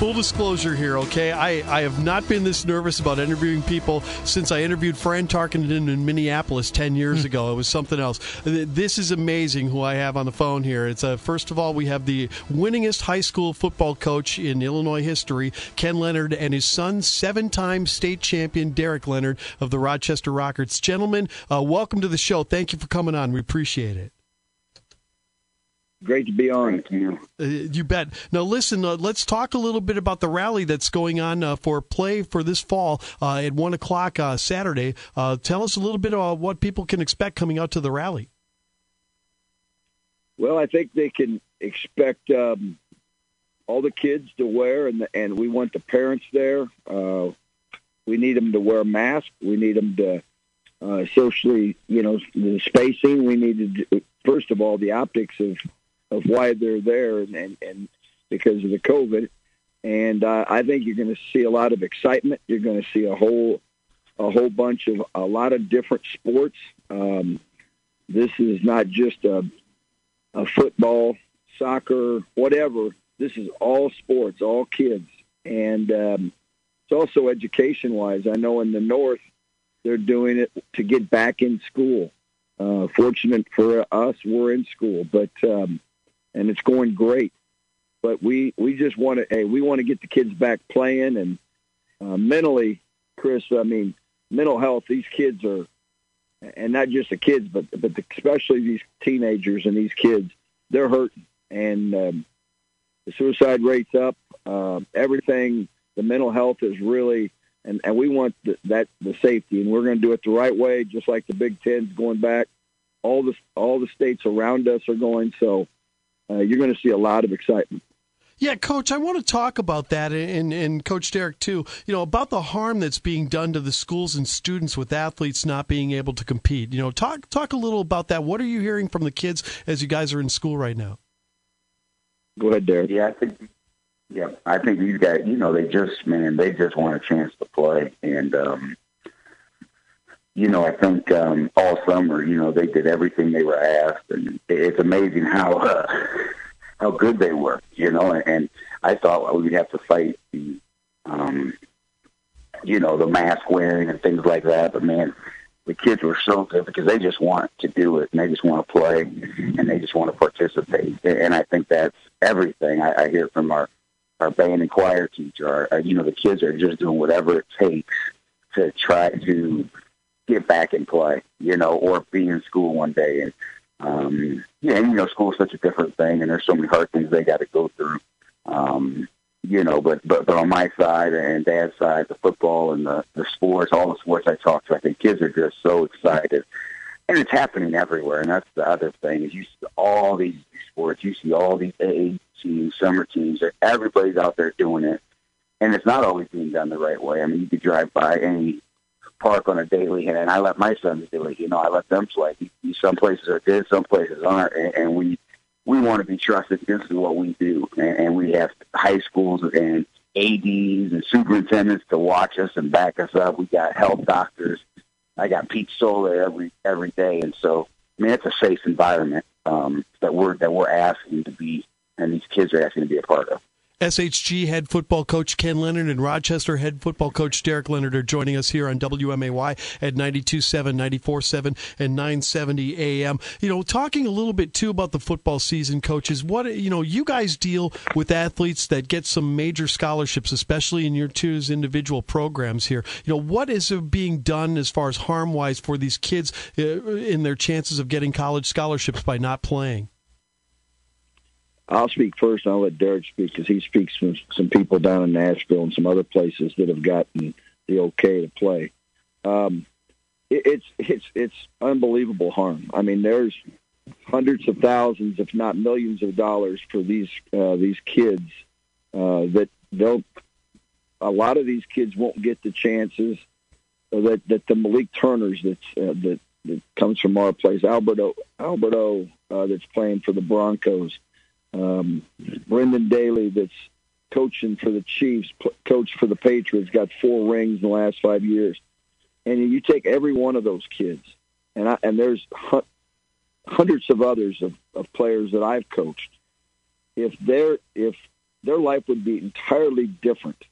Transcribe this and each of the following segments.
full disclosure here, okay? I, I have not been this nervous about interviewing people since I interviewed Fran Tarkenton in Minneapolis 10 years ago. It was something else. This is amazing who I have on the phone here. It's uh, First of all, we have the winningest high school football coach in Illinois history, Ken Leonard, and his son, seven time state champion Derek Leonard of the Rochester Rockets. Gentlemen, uh, welcome to the show. Thank you for coming on. We appreciate it. Great to be on. it, Uh, you bet. Now, listen, uh, let's talk a little bit about the rally that's going on uh, for play for this fall uh, at 1 o'clock uh, Saturday. Uh, tell us a little bit about what people can expect coming out to the rally. Well, I think they can expect um, all the kids to wear, and, the, and we want the parents there. we need them to wear masks. We need them to socially, you know, the spacing. We need to, first of all, the optics of of why they're there and, and, and because of the COVID. And uh, I think you're going to see a lot of excitement. You're going to see a whole a whole bunch of a lot of different sports. Um, this is not just a, a football, soccer, whatever. This is all sports, all kids, and um, it's also education wise. I know in the north they're doing it to get back in school. Uh, fortunate for us, we're in school, but um, and it's going great. But we we just want to hey, we want to get the kids back playing and uh, mentally, Chris. I mean, mental health. These kids are, and not just the kids, but but especially these teenagers and these kids, they're hurting, and um, the suicide rates up. Uh, everything, the mental health is really, and and we want the, that the safety, and we're going to do it the right way, just like the Big Ten's going back. All the all the states around us are going so uh, you're going to see a lot of excitement. Yeah, Coach, I want to talk about that, and, and Coach Derek too. You know about the harm that's being done to the schools and students with athletes not being able to compete. You know, talk talk a little about that. What are you hearing from the kids as you guys are in school right now? Go ahead, Derek. Yeah, I think. Yeah, I think these guys. You know, they just man, they just want a chance to play, and um, you know, I think um, all summer, you know, they did everything they were asked, and it's amazing how uh, how good they were. You know, and, and I thought well, we'd have to fight the, um, you know, the mask wearing and things like that. But man, the kids were so good because they just want to do it and they just want to play and they just want to participate. And I think that's everything I, I hear from our our band and choir teacher. Our, our, you know, the kids are just doing whatever it takes to try to get back and play, you know, or be in school one day. And, um, yeah, and, you know, school is such a different thing, and there's so many hard things they got to go through. Um, you know, but, but but on my side and dad's side, the football and the the sports, all the sports I talk to, I think kids are just so excited, and it's happening everywhere. And that's the other thing is you see all these sports, you see all these AA teams, summer teams, everybody's out there doing it, and it's not always being done the right way. I mean, you could drive by any park on a daily, and I let my sons do it. You know, I let them play. Some places are good, some places aren't, and, and we we want to be trusted. This is what we do, and, and we have high schools and ads and superintendents to watch us and back us up. We got health doctors. I got Pete Sola every every day, and so I mean it's a safe environment um, that we're that we're asking to be, and these kids are asking to be a part of. SHG head football coach Ken Leonard and Rochester head football coach Derek Leonard are joining us here on WMAY at 92.7, 94.7, and 970 AM. You know, talking a little bit too about the football season, coaches. What you know, you guys deal with athletes that get some major scholarships, especially in your two's individual programs here. You know, what is being done as far as harm wise for these kids uh, in their chances of getting college scholarships by not playing? I'll speak first, and I'll let Derek speak because he speaks from some people down in Nashville and some other places that have gotten the okay to play. Um, it, it's it's it's unbelievable harm. I mean, there's hundreds of thousands, if not millions, of dollars for these uh, these kids uh, that they'll. A lot of these kids won't get the chances that that the Malik Turners that's uh, that that comes from our place, Alberto Alberto uh, that's playing for the Broncos um, Brendan Daly, that's coaching for the Chiefs, coached for the Patriots, got four rings in the last five years. And you take every one of those kids, and I, and there's hundreds of others of, of players that I've coached. If they're if their life would be entirely different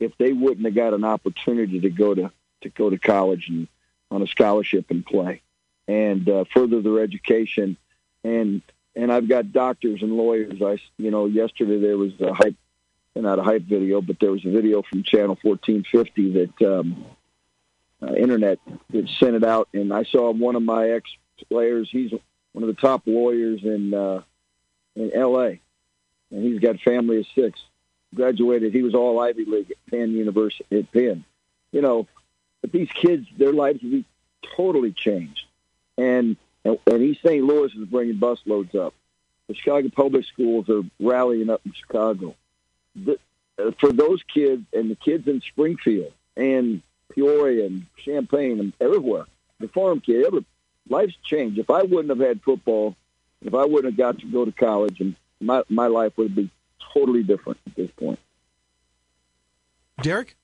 if they wouldn't have got an opportunity to go to to go to college and on a scholarship and play and uh, further their education and and I've got doctors and lawyers. I you know yesterday there was a hype not a hype video, but there was a video from Channel 1450 that um, uh, internet that sent it out, and I saw one of my ex players. He's one of the top lawyers in uh, in L.A. and he's got family of six. Graduated. He was all Ivy League at Penn University at Penn. You know, but these kids, their lives would be totally changed. And and, and East St. Louis is bringing busloads up. The Chicago public schools are rallying up in Chicago. The, uh, for those kids and the kids in Springfield and Peoria and Champaign and everywhere, the farm kid, every, life's changed. If I wouldn't have had football, if I wouldn't have got to go to college, and my my life would be totally different at this point. Derek.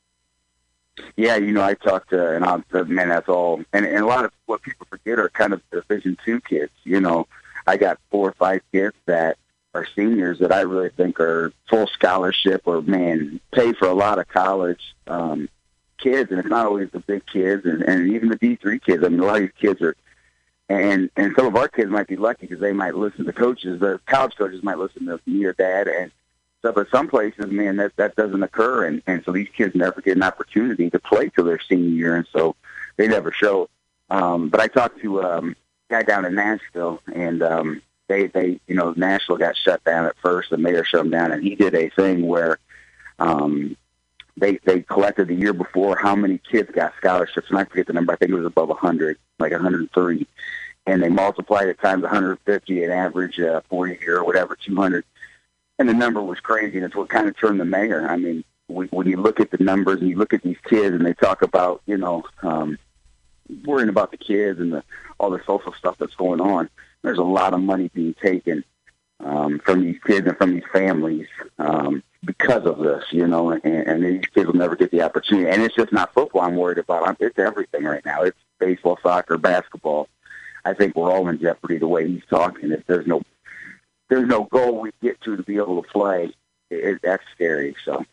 Yeah, you know, I talked to, and I said, man, that's all. And, and a lot of what people forget are kind of Division two kids. You know, I got four or five kids that are seniors that I really think are full scholarship or man pay for a lot of college um, kids, and it's not always the big kids and, and even the D three kids. I mean, a lot of these kids are, and and some of our kids might be lucky because they might listen to coaches. The college coaches might listen to me or dad, and but some places, man, that that doesn't occur, and and so these kids never get an opportunity to play till their senior year, and so they never show. Um, but I talked to um, a guy down in Nashville, and um, they they you know Nashville got shut down at first. The mayor shut them down, and he did a thing where um, they they collected the year before how many kids got scholarships, and I forget the number. I think it was above a 100, like 103, and they multiplied it times 150, an average uh, 40 year or whatever, 200 and the number was crazy, and it's what kind of turned the mayor. I mean, we, when you look at the numbers and you look at these kids, and they talk about you know um, worrying about the kids and the all the social stuff that's going on. There's a lot of money being taken um, from these kids and from these families um, because of this, you know, and, and these kids will never get the opportunity. And it's just not football I'm worried about. It's everything right now. It's baseball, soccer, basketball. I think we're all in jeopardy the way he's talking. If there's no there's no goal we get to to be able to play, it, that's scary. So.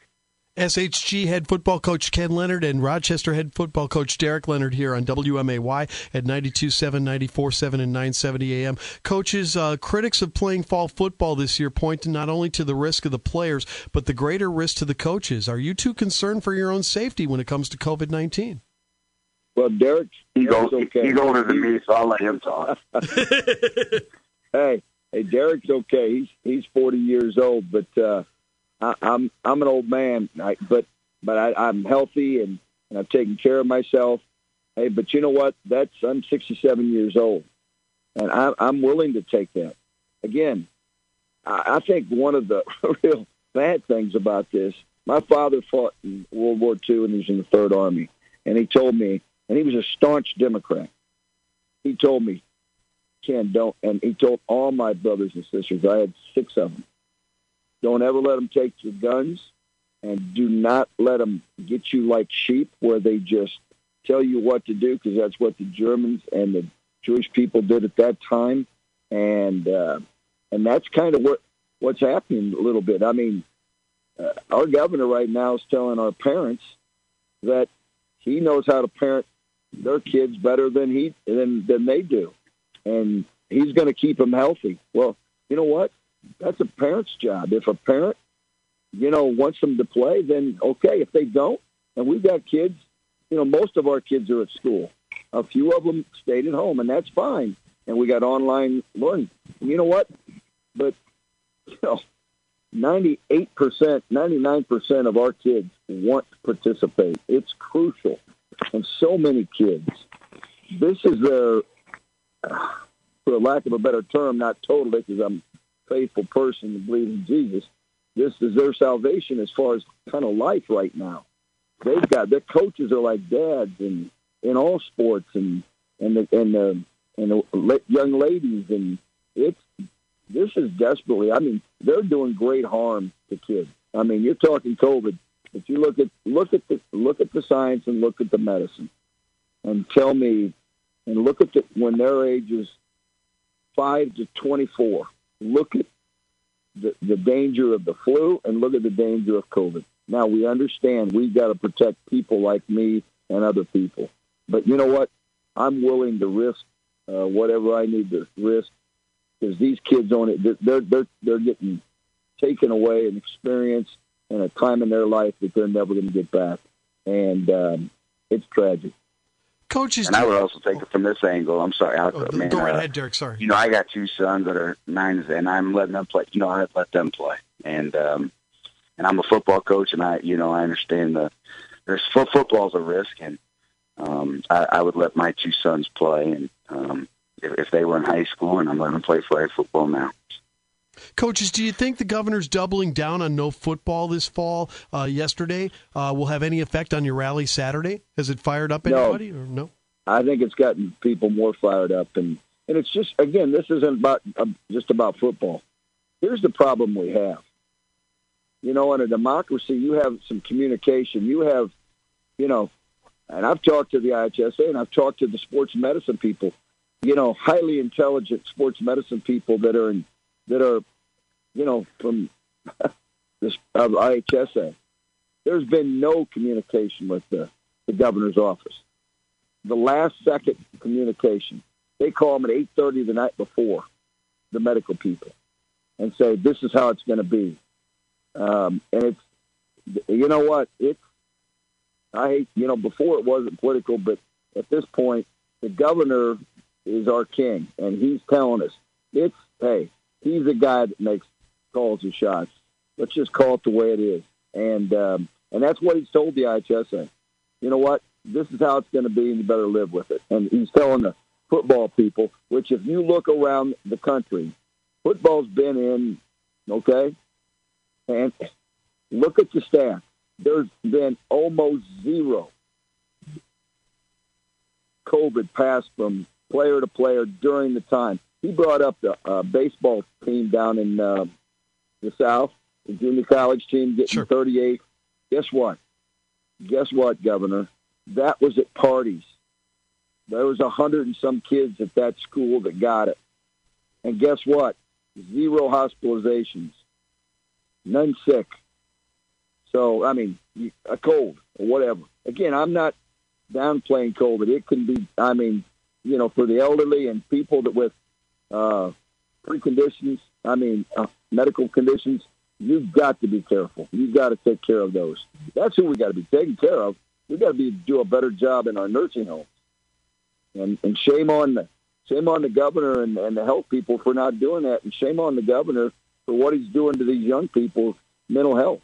SHG head football coach Ken Leonard and Rochester head football coach Derek Leonard here on WMAY at 92.7, 94.7, and 970 AM. Coaches, uh, critics of playing fall football this year point not only to the risk of the players, but the greater risk to the coaches. Are you too concerned for your own safety when it comes to COVID 19? Well, Derek, he's, old, okay. he's older than me, so I'll let him talk. hey, hey, Derek's okay. He's he's 40 years old, but uh, I, I'm I'm an old man. I, but but I, I'm healthy and, and I'm taking care of myself. Hey, but you know what? That's I'm 67 years old, and I, I'm willing to take that. Again, I, I think one of the real bad things about this. My father fought in World War II and he was in the Third Army, and he told me, and he was a staunch Democrat. He told me, Ken, don't. And he told all my brothers and sisters, I had six of them, don't ever let them take your guns, and do not let them get you like sheep, where they just tell you what to do, because that's what the Germans and the Jewish people did at that time, and uh, and that's kind of what what's happening a little bit. I mean, uh, our governor right now is telling our parents that he knows how to parent their kids better than he than than they do and he's going to keep him healthy. Well, you know what? That's a parent's job. If a parent, you know, wants them to play, then okay. If they don't, and we've got kids, you know, most of our kids are at school. A few of them stayed at home, and that's fine. And we got online learning. And you know what? But you know, ninety-eight percent, ninety-nine percent of our kids want to participate. It's crucial, and so many kids. This is their for lack of a better term, not totally, because I'm a faithful person and believe in Jesus. This is their salvation as far as kind of life right now. They've got their coaches are like dads and in all sports and and the, and the, and the young ladies and it's this is desperately. I mean, they're doing great harm to kids. I mean, you're talking COVID. If you look at look at the look at the science and look at the medicine, and tell me and look at the, when their age is five to 24. Look at the, the danger of the flu and look at the danger of COVID. Now we understand we've got to protect people like me and other people. But you know what? I'm willing to risk uh, whatever I need to risk because these kids on it, they're they're they're getting taken away an experience and a time in their life that they're never going to get back, and um, it's tragic. Coaches, and I would also take it from this angle. I'm sorry, I'll, oh, man, go right uh, ahead, Derek. Sorry. You know, I got two sons that are nine, and I'm letting them play. You know, I let them play, and um, and I'm a football coach, and I, you know, I understand the there's football's a risk, and um, I, I would let my two sons play, and um, if, if they were in high school, and I'm letting them play flag football now. Coaches, do you think the governor's doubling down on no football this fall uh, yesterday uh, will have any effect on your rally Saturday? Has it fired up anybody no. or no? I think it's gotten people more fired up, and and it's just again, this isn't about uh, just about football. Here's the problem we have. You know, in a democracy, you have some communication. You have, you know, and I've talked to the IHSA and I've talked to the sports medicine people. You know, highly intelligent sports medicine people that are in that are, you know, from this uh, IHSA. There's been no communication with the, the governor's office. The last second communication, they call them at 8:30 the night before, the medical people, and say this is how it's going to be. Um, and it's, you know what, it's. I hate, you know, before it wasn't political, but at this point, the governor is our king, and he's telling us it's hey, he's a guy that makes calls and shots. Let's just call it the way it is, and um, and that's what he's told the IHSA. You know what? This is how it's going to be, and you better live with it. And he's telling the football people, which if you look around the country, football's been in, okay, and look at the staff. There's been almost zero COVID passed from player to player during the time he brought up the uh, baseball team down in uh, the South, the junior college team getting Sure. 38. Guess what? Guess what, Governor? That was at parties. There was a hundred and some kids at that school that got it. And guess what? Zero hospitalizations. None sick. So, I mean, a cold or whatever. Again, I'm not downplaying COVID. It can be, I mean, you know, for the elderly and people that with uh, preconditions, I mean, uh, medical conditions, you've got to be careful. You've got to take care of those. That's who we got to be taking care of. We got to be do a better job in our nursing homes. And and shame on the shame on the governor and, and the health people for not doing that, and shame on the governor for what he's doing to these young people's mental health.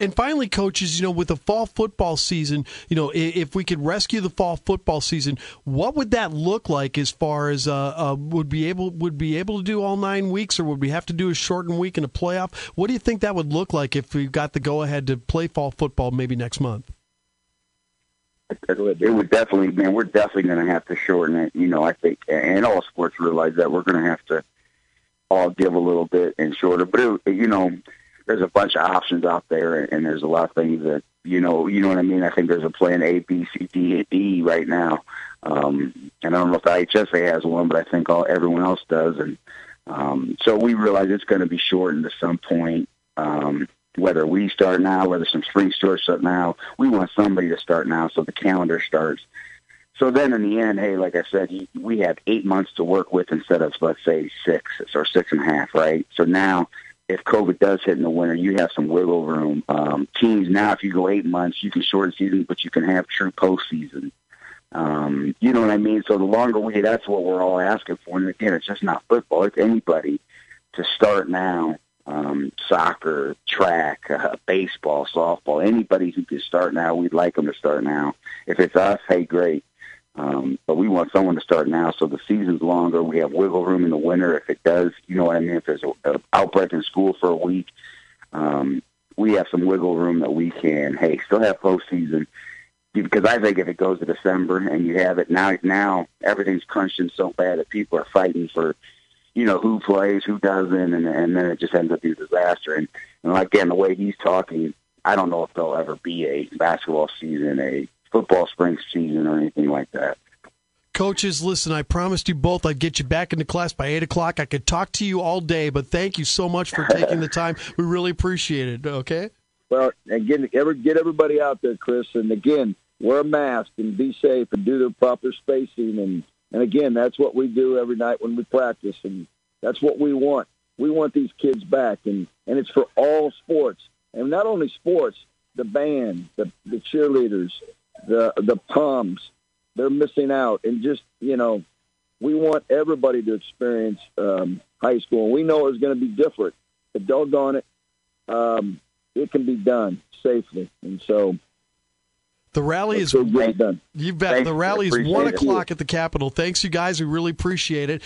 And finally, coaches, you know, with the fall football season, you know, if we could rescue the fall football season, what would that look like as far as uh, uh, would be able would be able to do all nine weeks, or would we have to do a shortened week in a playoff? What do you think that would look like if we got the go ahead to play fall football maybe next month? It would definitely, man. We're definitely going to have to shorten it. You know, I think, and all sports realize that we're going to have to all give a little bit and shorter. But it, you know, there's a bunch of options out there, and there's a lot of things that you know, you know what I mean. I think there's a plan A, B, C, D, E right now. Um, and I don't know if the IHSA has one, but I think all everyone else does. And um, so we realize it's going to be shortened at some point. Um, whether we start now, whether some spring stores start now, we want somebody to start now so the calendar starts. So then in the end, hey, like I said, we have eight months to work with instead of, let's say, six or six and a half, right? So now if COVID does hit in the winter, you have some wiggle room. Um, teams now, if you go eight months, you can shorten season, but you can have true postseason. Um, you know what I mean? So the longer we, that's what we're all asking for. And again, it's just not football; it's anybody to start now. Um, soccer, track, uh, baseball, softball, anybody who can start now, we'd like them to start now. If it's us, hey, great. Um, but we want someone to start now, so the season's longer. We have wiggle room in the winter if it does. You know what I mean? If there's an outbreak in school for a week, um, we have some wiggle room that we can. Hey, still have postseason because I think if it goes to December and you have it now, now everything's crunched in so bad that people are fighting for, you know, who plays, who doesn't, and and then it just ends up being a disaster. And, and again, the way he's talking, I don't know if there'll ever be a basketball season, a football spring season, or anything like that. Coaches, listen, I promised you both I'd get you back into class by 8 o'clock. I could talk to you all day, but thank you so much for taking the time. We really appreciate it, okay? Well, again, ever get everybody out there, Chris, and again, wear a mask and be safe and do the proper spacing and and again, that's what we do every night when we practice, and that's what we want. We want these kids back, and and it's for all sports, and not only sports, the band, the the cheerleaders, the the poms, they're missing out, and just you know, we want everybody to experience um, high school, and we know it's going to be different, but doggone it, um, it can be done safely, and so the rally is done. You bet. Thanks. The rally is one o'clock at the Capitol. Thanks, you guys. We really appreciate it.